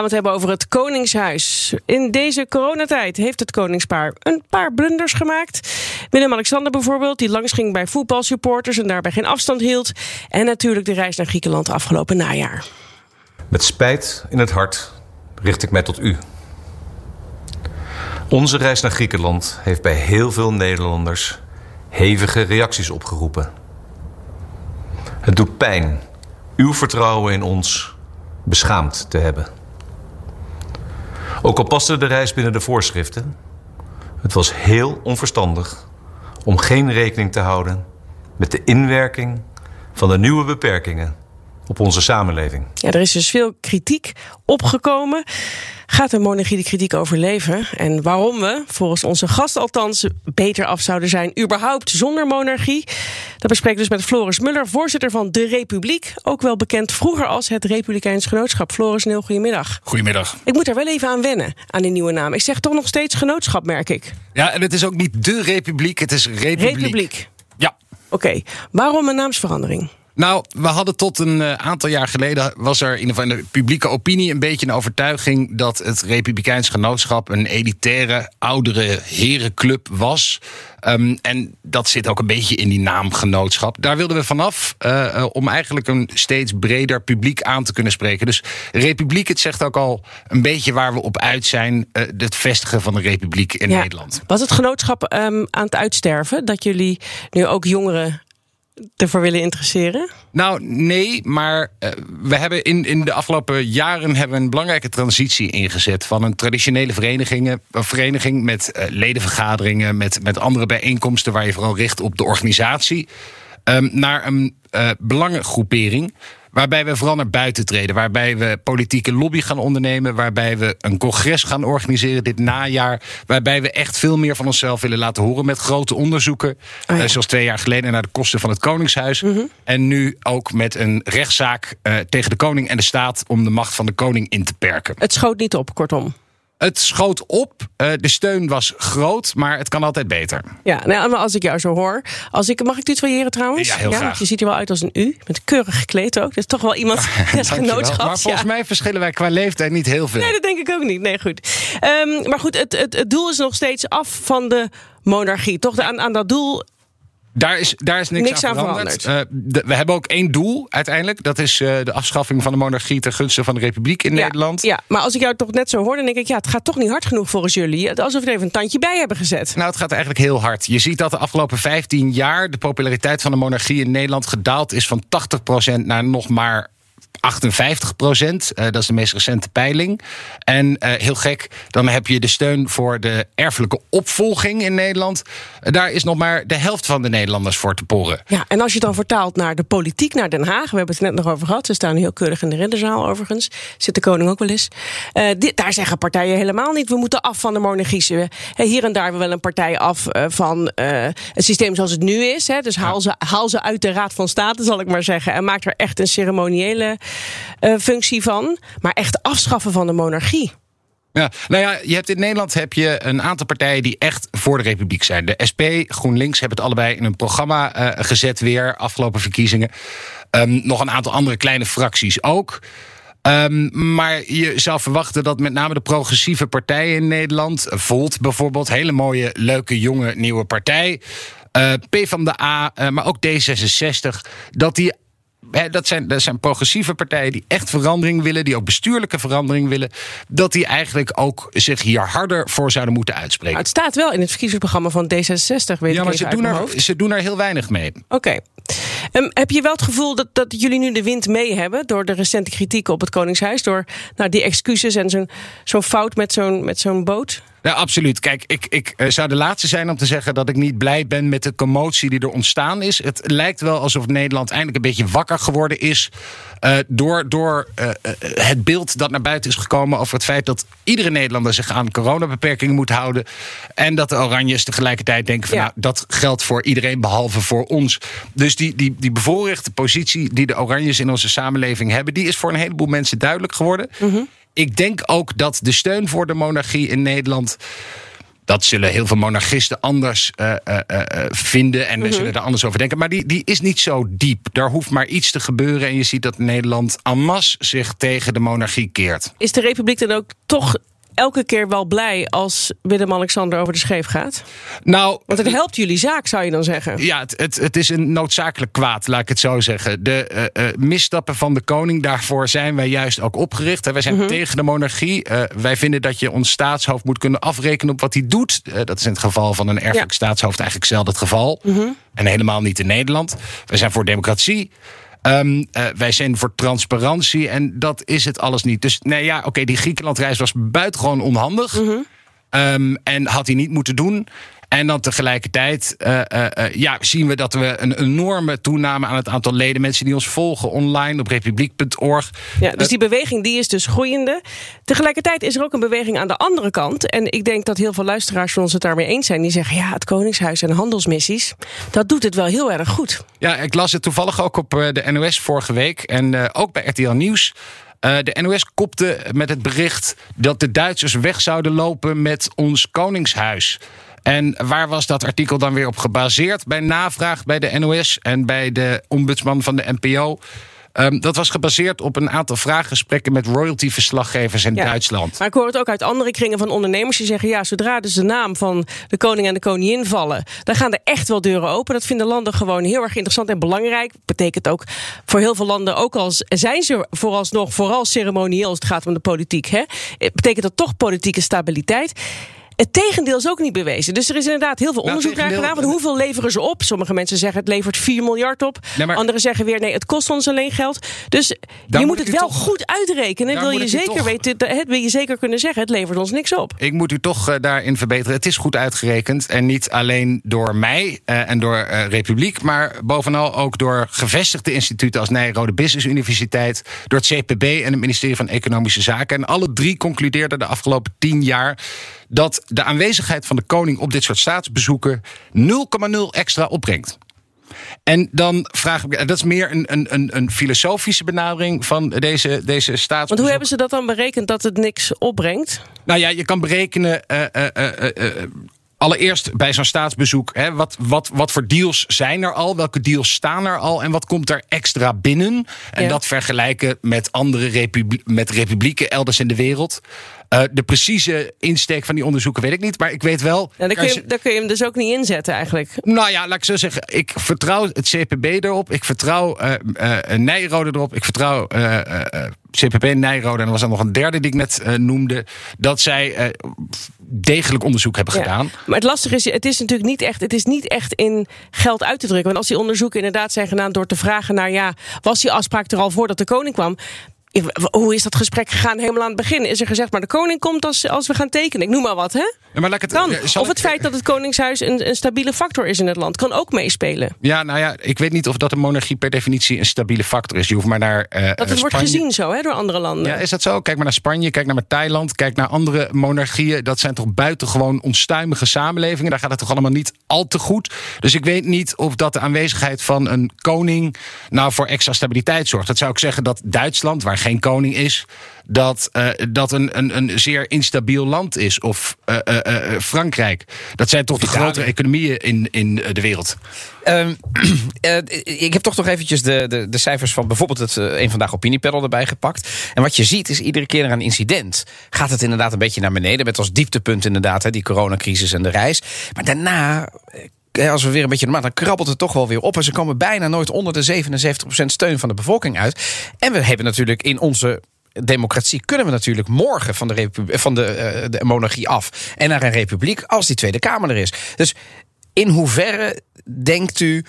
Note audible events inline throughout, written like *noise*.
We het hebben over het Koningshuis. In deze coronatijd heeft het Koningspaar een paar blunders gemaakt. Willem-Alexander bijvoorbeeld, die langs ging bij voetbalsupporters en daarbij geen afstand hield. En natuurlijk de reis naar Griekenland afgelopen najaar. Met spijt in het hart richt ik mij tot u. Onze reis naar Griekenland heeft bij heel veel Nederlanders hevige reacties opgeroepen. Het doet pijn uw vertrouwen in ons beschaamd te hebben. Ook al paste de reis binnen de voorschriften, het was heel onverstandig om geen rekening te houden met de inwerking van de nieuwe beperkingen op onze samenleving. Ja, er is dus veel kritiek opgekomen. Gaat de monarchie de kritiek overleven? En waarom we, volgens onze gast althans, beter af zouden zijn, überhaupt zonder monarchie? Dat bespreek ik dus met Floris Muller, voorzitter van De Republiek. Ook wel bekend vroeger als het Republikeins Genootschap. Floris Neel, goedemiddag. Goedemiddag. Ik moet daar wel even aan wennen, aan die nieuwe naam. Ik zeg toch nog steeds genootschap, merk ik. Ja, en het is ook niet De Republiek, het is Republiek. Republiek. Ja. Oké, waarom een naamsverandering? Nou, we hadden tot een uh, aantal jaar geleden was er in de, publieke opinie een beetje een overtuiging dat het Republikeins Genootschap een elitaire, oudere herenclub was. Um, en dat zit ook een beetje in die naam genootschap. Daar wilden we vanaf uh, uh, om eigenlijk een steeds breder publiek aan te kunnen spreken. Dus Republiek, het zegt ook al een beetje waar we op uit zijn. Uh, het vestigen van de Republiek in Ja. Nederland. Was het genootschap um, aan het uitsterven? Dat jullie nu ook jongeren ervoor willen interesseren? Nou, nee, maar uh, we hebben in, in de afgelopen jaren hebben een belangrijke transitie ingezet van een traditionele vereniging, vereniging met uh, ledenvergaderingen, met, met andere bijeenkomsten waar je vooral richt op de organisatie, um, naar een belangengroepering. Waarbij we vooral naar buiten treden. Waarbij we politieke lobby gaan ondernemen. Waarbij we een congres gaan organiseren dit najaar. Waarbij we echt veel meer van onszelf willen laten horen. Met grote onderzoeken. Oh ja. uh, zoals twee jaar geleden naar de kosten van het Koningshuis. Mm -hmm. En nu ook met een rechtszaak uh, tegen de koning en de staat. Om de macht van de koning in te perken. Het schoot niet op, kortom. Het schoot op. Uh, de steun was groot, maar het kan altijd beter. Ja, nou, als ik jou zo hoor. Als ik, mag ik tutoyeren trouwens? Ja, heel ja, graag. Je ziet er wel uit als een U. Met keurig gekleed ook. Dat is toch wel iemand *laughs* des genootschaps. Maar volgens ja. mij verschillen wij qua leeftijd niet heel veel. Nee, dat denk ik ook niet. Nee, goed. Um, maar goed, het, het, het doel is nog steeds af van de monarchie. Toch aan, aan dat doel daar is, daar is niks, niks aan veranderd. Uh, de, we hebben ook één doel uiteindelijk. Dat is uh, de afschaffing van de monarchie ten gunste van de republiek in ja, Nederland. Ja, maar als ik jou toch net zo hoor, dan denk ik... ja, het gaat toch niet hard genoeg volgens jullie. Alsof we er even een tandje bij hebben gezet. Nou, het gaat eigenlijk heel hard. Je ziet dat de afgelopen 15 jaar... de populariteit van de monarchie in Nederland gedaald is van 80% naar nog maar 58 procent. Uh, dat is de meest recente peiling. En uh, heel gek, dan heb je de steun voor de erfelijke opvolging in Nederland. Uh, daar is nog maar de helft van de Nederlanders voor te porren. Ja, en als je dan vertaalt naar de politiek, naar Den Haag. We hebben het net nog over gehad. Ze staan heel keurig in de ridderzaal overigens. Zit de koning ook wel eens. Dit, daar zeggen partijen helemaal niet. We moeten af van de monarchie. Hier en daar wel een partij af van het systeem zoals het nu is. Hè. Dus haal, ze, haal ze uit de Raad van State, zal ik maar zeggen. En maak er echt een ceremoniële uh, functie van. Maar echt afschaffen van de monarchie. Ja, nou ja, je hebt in Nederland heb je een aantal partijen die echt voor de republiek zijn. De SP, GroenLinks hebben het allebei in een programma uh, gezet weer, afgelopen verkiezingen. Um, nog een aantal andere kleine fracties ook. Um, maar je zou verwachten dat met name de progressieve partijen in Nederland, Volt bijvoorbeeld, hele mooie, leuke, jonge, nieuwe partij. Uh, P van de A, maar ook D66, dat die dat zijn, dat zijn progressieve partijen die echt verandering willen, die ook bestuurlijke verandering willen, dat die eigenlijk ook zich hier harder voor zouden moeten uitspreken. Het staat wel in het verkiezingsprogramma van D66, weet ja, maar ze doen, er, ze doen er heel weinig mee. Oké. Okay. Um, heb je wel het gevoel dat, dat jullie nu de wind mee hebben door de recente kritiek op het Koningshuis, door nou, die excuses en zo'n zo'n fout met zo'n met zo'n boot? Ja, absoluut. Kijk, ik, ik eh, zou de laatste zijn om te zeggen dat ik niet blij ben met de commotie die er ontstaan is. Het lijkt wel alsof Nederland eindelijk een beetje wakker geworden is. Uh, door door uh, het beeld dat naar buiten is gekomen over het feit dat iedere Nederlander zich aan coronabeperkingen moet houden. En dat de Oranjes tegelijkertijd denken van Ja. nou, dat geldt voor iedereen behalve voor ons. Dus die, die, die bevoorrechte positie die de Oranjes in onze samenleving hebben, die is voor een heleboel mensen duidelijk geworden. Ik denk ook dat de steun voor de monarchie in Nederland. Dat zullen heel veel monarchisten anders eh, eh, eh, vinden. En we zullen er anders over denken. Maar die, die is niet zo diep. Daar hoeft maar iets te gebeuren. En je ziet dat Nederland en masse zich tegen de monarchie keert. Is de Republiek dan ook toch elke keer wel blij als Willem-Alexander over de scheef gaat? Nou, Want het helpt jullie zaak, zou je dan zeggen. Ja, het, het, het is een noodzakelijk kwaad, laat ik het zo zeggen. De eh, eh, misstappen van de koning, daarvoor zijn wij juist ook opgericht. Wij zijn tegen de monarchie. Eh, wij vinden dat je ons staatshoofd moet kunnen afrekenen op wat hij doet. Eh, dat is in het geval van een erfelijk Ja. staatshoofd eigenlijk zelden het geval. En helemaal niet in Nederland. Wij zijn voor democratie. Ehm, eh, wij zijn voor transparantie en dat is het alles niet. Dus nee, ja, oké, die Griekenlandreis was buitengewoon onhandig. Ehm, en had hij niet moeten doen. En dan tegelijkertijd eh, eh, eh, ja, zien we dat we een enorme toename aan het aantal leden, mensen die ons volgen online op republiek.org. Ja, dus die beweging die is dus groeiende. Tegelijkertijd is er ook een beweging aan de andere kant. En ik denk dat heel veel luisteraars van ons het daarmee eens zijn. Die zeggen, ja, het Koningshuis en handelsmissies... dat doet het wel heel erg goed. Ja, ik las het toevallig ook op de NOS vorige week en ook bij RTL Nieuws. De NOS kopte met het bericht dat de Duitsers weg zouden lopen met ons koningshuis. En waar was dat artikel dan weer op gebaseerd? Bij navraag bij de NOS en bij de ombudsman van de NPO. Ehm, dat was gebaseerd op een aantal vraaggesprekken met royalty-verslaggevers in Ja. Duitsland. Maar ik hoor het ook uit andere kringen van ondernemers die zeggen... ja, zodra dus de naam van de koning en de koningin vallen... dan gaan er echt wel deuren open. Dat vinden landen gewoon heel erg interessant en belangrijk. Betekent ook voor heel veel landen, ook al zijn ze vooralsnog... vooral ceremonieel als het gaat om de politiek... Hè, betekent dat toch politieke stabiliteit... Het tegendeel is ook niet bewezen. Dus er is inderdaad heel veel Nou, onderzoek naar gedaan. Want hoeveel leveren ze op? Sommige mensen zeggen het levert 4 miljard op. Nee, maar- Anderen zeggen weer nee, het kost ons alleen geld. Dus je moet het wel toch- goed uitrekenen. Wil je zeker toch- weten, het wil je zeker kunnen zeggen, het levert ons niks op. Ik moet u toch eh, daarin verbeteren. Het is goed uitgerekend. En niet alleen door mij eh, en door eh, Republiek. Maar bovenal ook door gevestigde instituten als Nijrode Business Universiteit. Door het CPB en het ministerie van Economische Zaken. En alle drie concludeerden de afgelopen tien jaar. Dat de aanwezigheid van de koning op dit soort staatsbezoeken 0,0 extra opbrengt. En dan vraag ik dat is meer een, een, een, filosofische benadering van deze, deze staatsbezoeken. Want hoe hebben ze dat dan berekend dat het niks opbrengt? Nou ja, je kan berekenen. eh, eh, eh, Allereerst bij zo'n staatsbezoek, hè, wat, wat, wat voor deals zijn er al? Welke deals staan er al? En wat komt er extra binnen? En Ja. dat vergelijken met andere republi- met republieken elders in de wereld. Eh, de precieze insteek van die onderzoeken weet ik niet. Maar ik weet wel. Nou, daar, kun je, je- daar kun je hem dus ook niet inzetten eigenlijk. nou ja, laat ik zo zeggen. Ik vertrouw het CPB erop. Ik vertrouw eh eh, Nijrode erop. Ik vertrouw CPB Nijrode. En er was er nog een derde die ik net noemde. Dat zij degelijk onderzoek hebben Ja. gedaan. Maar het lastige is, het is natuurlijk niet echt, het is niet echt in geld uit te drukken. Want als die onderzoeken inderdaad zijn gedaan door te vragen naar ja, was die afspraak er al voordat de koning kwam? Hoe is dat gesprek gegaan helemaal aan het begin? Is er gezegd, maar de koning komt als, als we gaan tekenen? Ik noem maar wat, hè? Ja, maar het, Kan. Of het ik- feit dat het Koningshuis een, een stabiele factor is in het land, kan ook meespelen. Ja, nou ja, ik weet niet of dat een monarchie per definitie een stabiele factor is. Je hoeft maar naar. eh, Dat het eh, wordt gezien zo, hè, door andere landen. Ja, is dat zo? Kijk maar naar Spanje, kijk naar Thailand, kijk naar andere monarchieën. Dat zijn toch buitengewoon onstuimige samenlevingen. Daar gaat het toch allemaal niet al te goed. Dus ik weet niet of dat de aanwezigheid van een koning nou voor extra stabiliteit zorgt. Dat zou ik zeggen dat Duitsland, waar geen koning is, dat eh, dat een, een, een zeer instabiel land is. Of eh, eh, Frankrijk. Dat zijn toch de grotere economieën in, in de wereld. Ehm, *clears throat* eh, ik heb toch nog eventjes de, de, de cijfers van bijvoorbeeld het een vandaag opiniepanel erbij gepakt. En wat je ziet is iedere keer na een incident gaat het inderdaad een beetje naar beneden. Met als dieptepunt inderdaad hè, die coronacrisis en de reis. Maar daarna. Als we weer een beetje normaal, dan krabbelt het toch wel weer op. En ze komen bijna nooit onder de 77% steun van de bevolking uit. En we hebben natuurlijk in onze democratie kunnen we natuurlijk morgen van de, van de, eh, de monarchie af en naar een republiek als die Tweede Kamer er is. Dus in hoeverre denkt u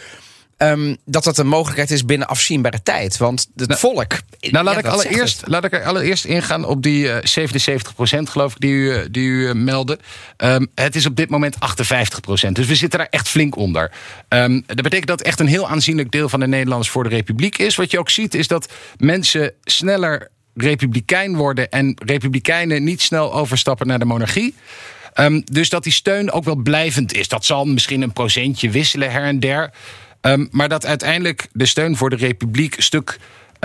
ehm, dat dat een mogelijkheid is binnen afzienbare tijd. Want het volk. Nou, laat, ja, ik allereerst, laat ik er allereerst ingaan op die eh 77% geloof ik, die u, eh, die u eh, meldde. Ehm, het is op dit moment 58% Dus we zitten daar echt flink onder. Ehm, dat betekent dat echt een heel aanzienlijk deel van de Nederlanders voor de Republiek is. Wat je ook ziet is dat mensen sneller republikein worden... en republikeinen niet snel overstappen naar de monarchie. Dus dat die steun ook wel blijvend is. Dat zal misschien een procentje wisselen her en der. Ehm, maar dat uiteindelijk de steun voor de republiek stuk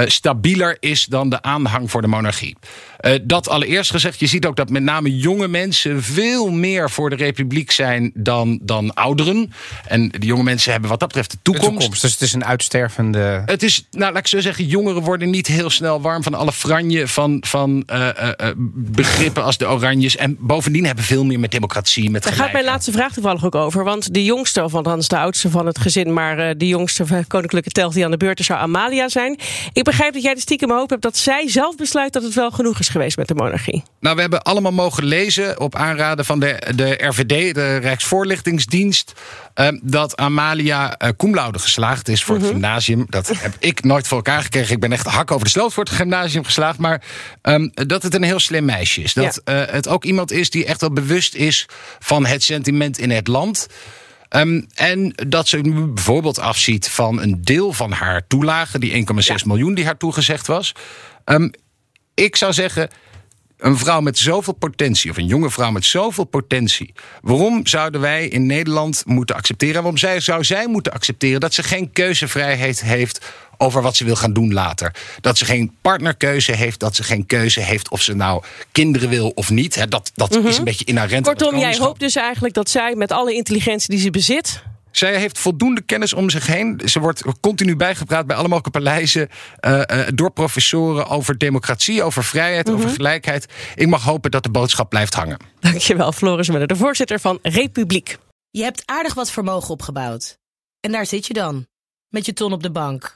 stabieler is dan de aanhang voor de monarchie. Eh, dat allereerst gezegd, je ziet ook dat met name jonge mensen veel meer voor de republiek zijn dan, dan ouderen. En die jonge mensen hebben wat dat betreft de De toekomst. Dus het is een uitstervende. Het is, nou laat ik zo zeggen, jongeren worden niet heel snel warm van alle franje van, van eh, eh, eh, begrippen als de oranjes. En bovendien hebben veel meer met democratie, met Daar gaat mijn laatste vraag toevallig ook over. Want de jongste, of althans de oudste van het gezin... maar eh, de jongste koninklijke telg die aan de beurt is, zou Amalia zijn. Ik begrijp dat jij de stiekem hoop hebt dat zij zelf besluit... dat het wel genoeg is geweest met de monarchie. Nou, we hebben allemaal mogen lezen op aanraden van de, de RVD, de Rijksvoorlichtingsdienst, eh, dat Amalia uh, cum laude geslaagd is voor Mhm. het gymnasium. Dat heb ik nooit voor elkaar gekregen. Ik ben echt hak over de sloot voor het gymnasium geslaagd. Maar ehm, dat het een heel slim meisje is. Dat eh, het ook iemand is die echt wel bewust is van het sentiment in het land. Ehm, en dat ze nu bijvoorbeeld afziet van een deel van haar toelage, die 1,6 miljoen die haar toegezegd was. Ehm, ik zou zeggen, een vrouw met zoveel potentie, of een jonge vrouw met zoveel potentie. Waarom zouden wij in Nederland moeten accepteren? Waarom zij, zou zij moeten accepteren dat ze geen keuzevrijheid heeft over wat ze wil gaan doen later? Dat ze geen partnerkeuze heeft, dat ze geen keuze heeft of ze nou kinderen wil of niet. Hè, dat dat is een beetje inherent. aan het Kortom, jij hoopt dus eigenlijk dat zij met alle intelligentie die ze bezit... Zij heeft voldoende kennis om zich heen. Ze wordt continu bijgepraat bij alle mogelijke paleizen. eh, eh, door professoren over democratie, over vrijheid, over gelijkheid. Ik mag hopen dat de boodschap blijft hangen. Dankjewel, Floris Muller, de voorzitter van Republiek. Je hebt aardig wat vermogen opgebouwd. En daar zit je dan, met je ton op de bank.